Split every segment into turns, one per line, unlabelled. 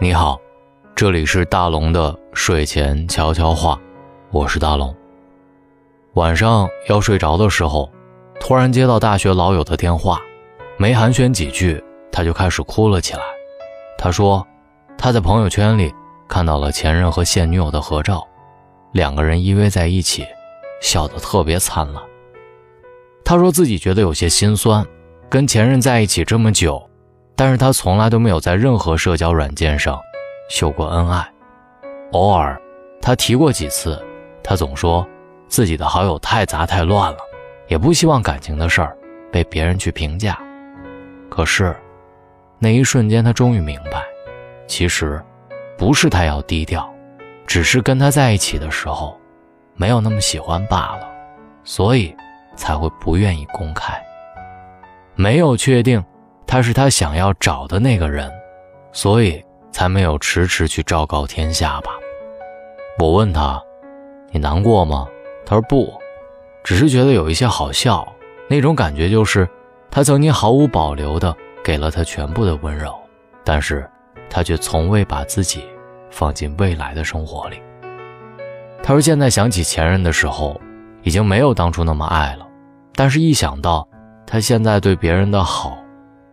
你好，这里是大龙的睡前悄悄话，我是大龙。晚上要睡着的时候，突然接到大学老友的电话，没寒暄几句，他就开始哭了起来。他说，他在朋友圈里看到了前任和现女友的合照，两个人依偎在一起，笑得特别灿烂。他说自己觉得有些心酸，跟前任在一起这么久。但是他从来都没有在任何社交软件上秀过恩爱，偶尔他提过几次，他总说自己的好友太杂太乱了，也不希望感情的事儿被别人去评价。可是那一瞬间，他终于明白，其实不是他要低调，只是跟他在一起的时候没有那么喜欢罢了，所以才会不愿意公开，没有确定。他是他想要找的那个人，所以才没有迟迟去昭告天下吧。我问他：“你难过吗？”他说：“不，只是觉得有一些好笑。那种感觉就是，他曾经毫无保留的给了他全部的温柔，但是他却从未把自己放进未来的生活里。”他说：“现在想起前任的时候，已经没有当初那么爱了，但是一想到他现在对别人的好。”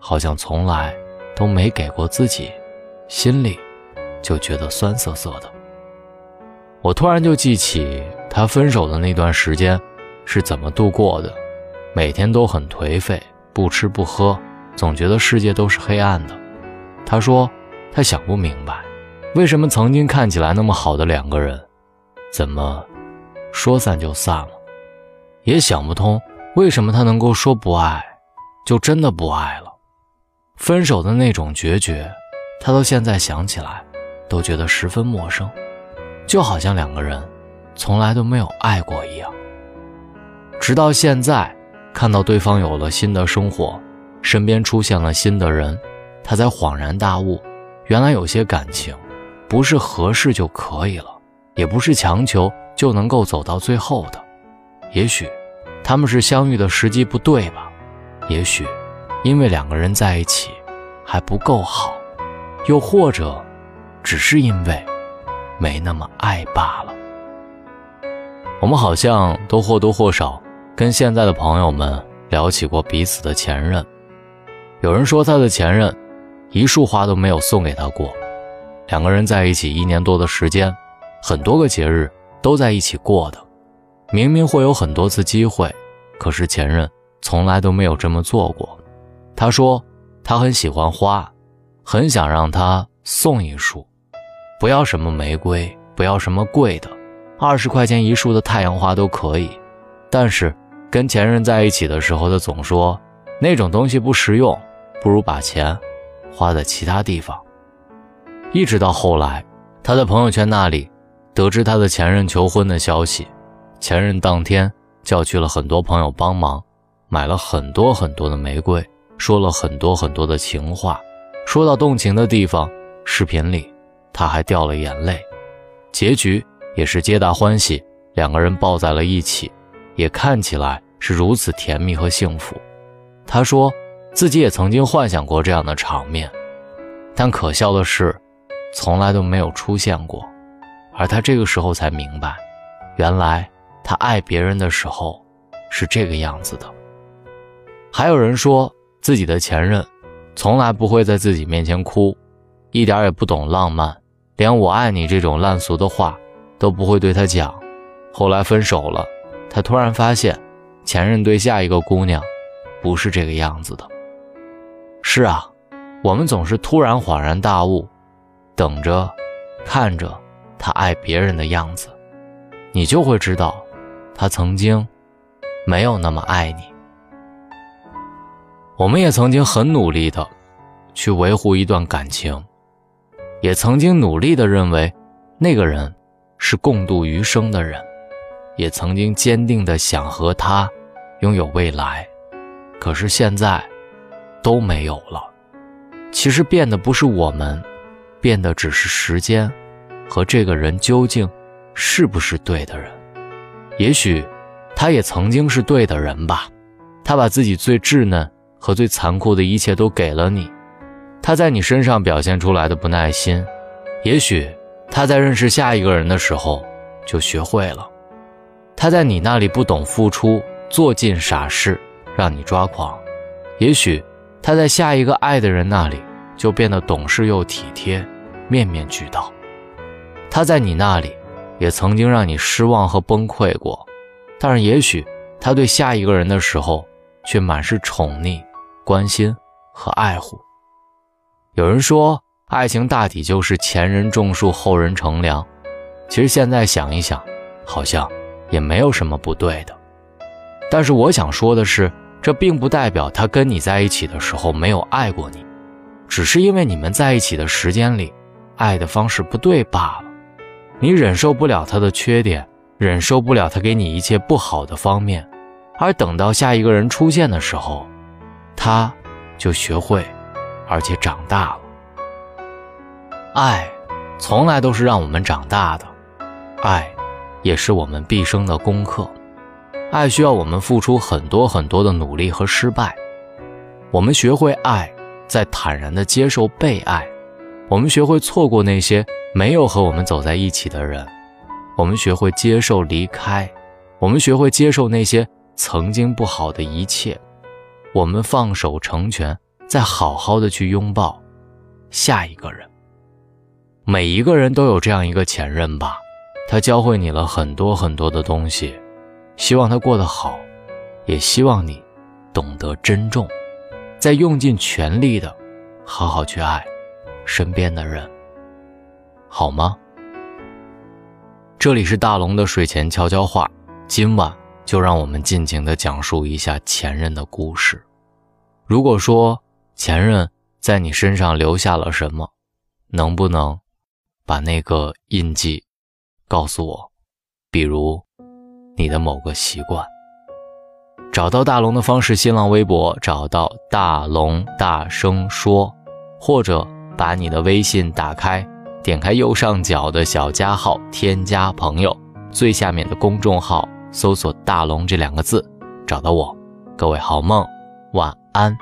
好像从来都没给过自己，心里就觉得酸涩涩的。我突然就记起他分手的那段时间是怎么度过的，每天都很颓废，不吃不喝，总觉得世界都是黑暗的。他说他想不明白，为什么曾经看起来那么好的两个人，怎么说散就散了，也想不通为什么他能够说不爱，就真的不爱了。分手的那种决绝，他到现在想起来，都觉得十分陌生，就好像两个人从来都没有爱过一样。直到现在，看到对方有了新的生活，身边出现了新的人，他才恍然大悟，原来有些感情，不是合适就可以了，也不是强求就能够走到最后的。也许，他们是相遇的时机不对吧？也许。因为两个人在一起还不够好，又或者只是因为没那么爱罢了。我们好像都或多或少跟现在的朋友们聊起过彼此的前任。有人说他的前任一束花都没有送给他过，两个人在一起一年多的时间，很多个节日都在一起过的。明明会有很多次机会，可是前任从来都没有这么做过。他说，他很喜欢花，很想让他送一束，不要什么玫瑰，不要什么贵的，二十块钱一束的太阳花都可以。但是跟前任在一起的时候，他总说那种东西不实用，不如把钱花在其他地方。一直到后来，他在朋友圈那里得知他的前任求婚的消息，前任当天叫去了很多朋友帮忙，买了很多很多的玫瑰。说了很多很多的情话，说到动情的地方，视频里他还掉了眼泪，结局也是皆大欢喜，两个人抱在了一起，也看起来是如此甜蜜和幸福。他说自己也曾经幻想过这样的场面，但可笑的是，从来都没有出现过。而他这个时候才明白，原来他爱别人的时候是这个样子的。还有人说。自己的前任，从来不会在自己面前哭，一点也不懂浪漫，连我爱你这种烂俗的话都不会对他讲。后来分手了，他突然发现，前任对下一个姑娘，不是这个样子的。是啊，我们总是突然恍然大悟，等着，看着他爱别人的样子，你就会知道，他曾经，没有那么爱你。我们也曾经很努力的去维护一段感情，也曾经努力的认为那个人是共度余生的人，也曾经坚定的想和他拥有未来。可是现在都没有了。其实变的不是我们，变的只是时间和这个人究竟是不是对的人。也许他也曾经是对的人吧，他把自己最稚嫩。和最残酷的一切都给了你，他在你身上表现出来的不耐心，也许他在认识下一个人的时候就学会了。他在你那里不懂付出，做尽傻事，让你抓狂。也许他在下一个爱的人那里就变得懂事又体贴，面面俱到。他在你那里也曾经让你失望和崩溃过，但是也许他对下一个人的时候却满是宠溺、关心和爱护。有人说，爱情大抵就是前人种树，后人乘凉。其实现在想一想，好像也没有什么不对的。但是我想说的是，这并不代表他跟你在一起的时候没有爱过你，只是因为你们在一起的时间里，爱的方式不对罢了。你忍受不了他的缺点，忍受不了他给你一切不好的方面，而等到下一个人出现的时候，他就学会。而且长大了，爱从来都是让我们长大的，爱也是我们毕生的功课。爱需要我们付出很多很多的努力和失败。我们学会爱，在坦然的接受被爱；我们学会错过那些没有和我们走在一起的人；我们学会接受离开；我们学会接受那些曾经不好的一切；我们放手成全。再好好的去拥抱下一个人。每一个人都有这样一个前任吧，他教会你了很多很多的东西，希望他过得好，也希望你懂得珍重，再用尽全力的好好去爱身边的人，好吗？这里是大龙的睡前悄悄话，今晚就让我们尽情的讲述一下前任的故事。如果说。前任在你身上留下了什么？能不能把那个印记告诉我？比如你的某个习惯。找到大龙的方式：新浪微博找到大龙，大声说，或者把你的微信打开，点开右上角的小加号，添加朋友，最下面的公众号搜索“大龙”这两个字，找到我。各位好梦，晚安。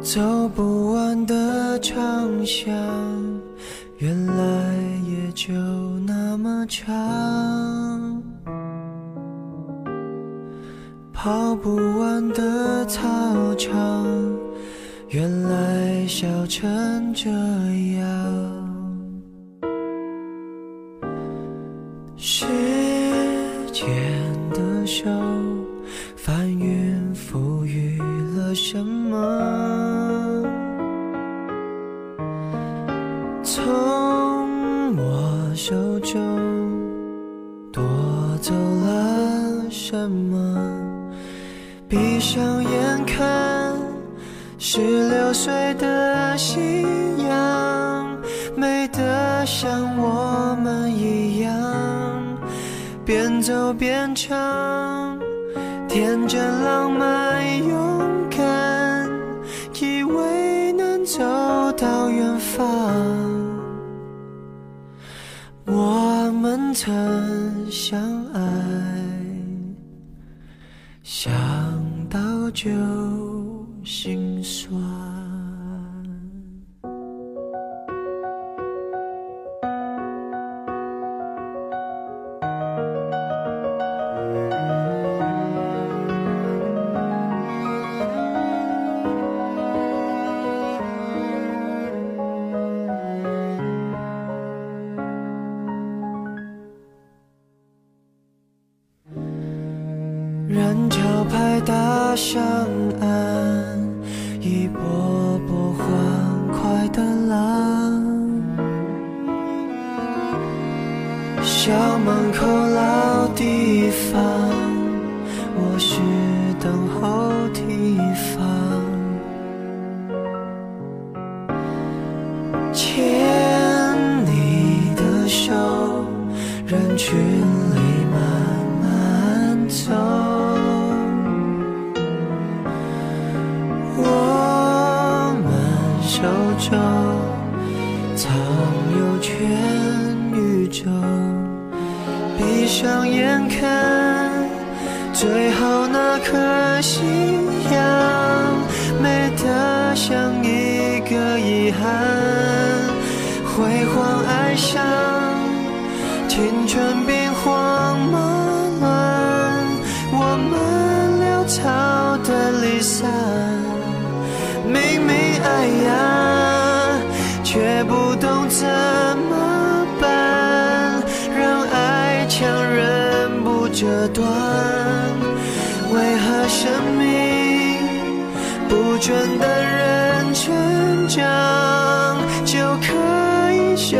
走不完的长巷，原来也就那么长。跑不完的操场，原来笑成这样。手中夺走了什么？闭上眼看，十六岁的夕阳，美得像我们一样，边走边唱，天真浪漫勇敢，以为能走到远方。曾相爱，想到就人潮拍打上岸，一波波欢快的浪。校门口老地方，我是等候地方。上眼看最后那颗夕阳，美得。
像一个遗憾，辉煌爱上青春变慌忙乱，我们潦草的离散，明明爱呀，却不懂怎么这段，为何生命？不准的人成长，就可以修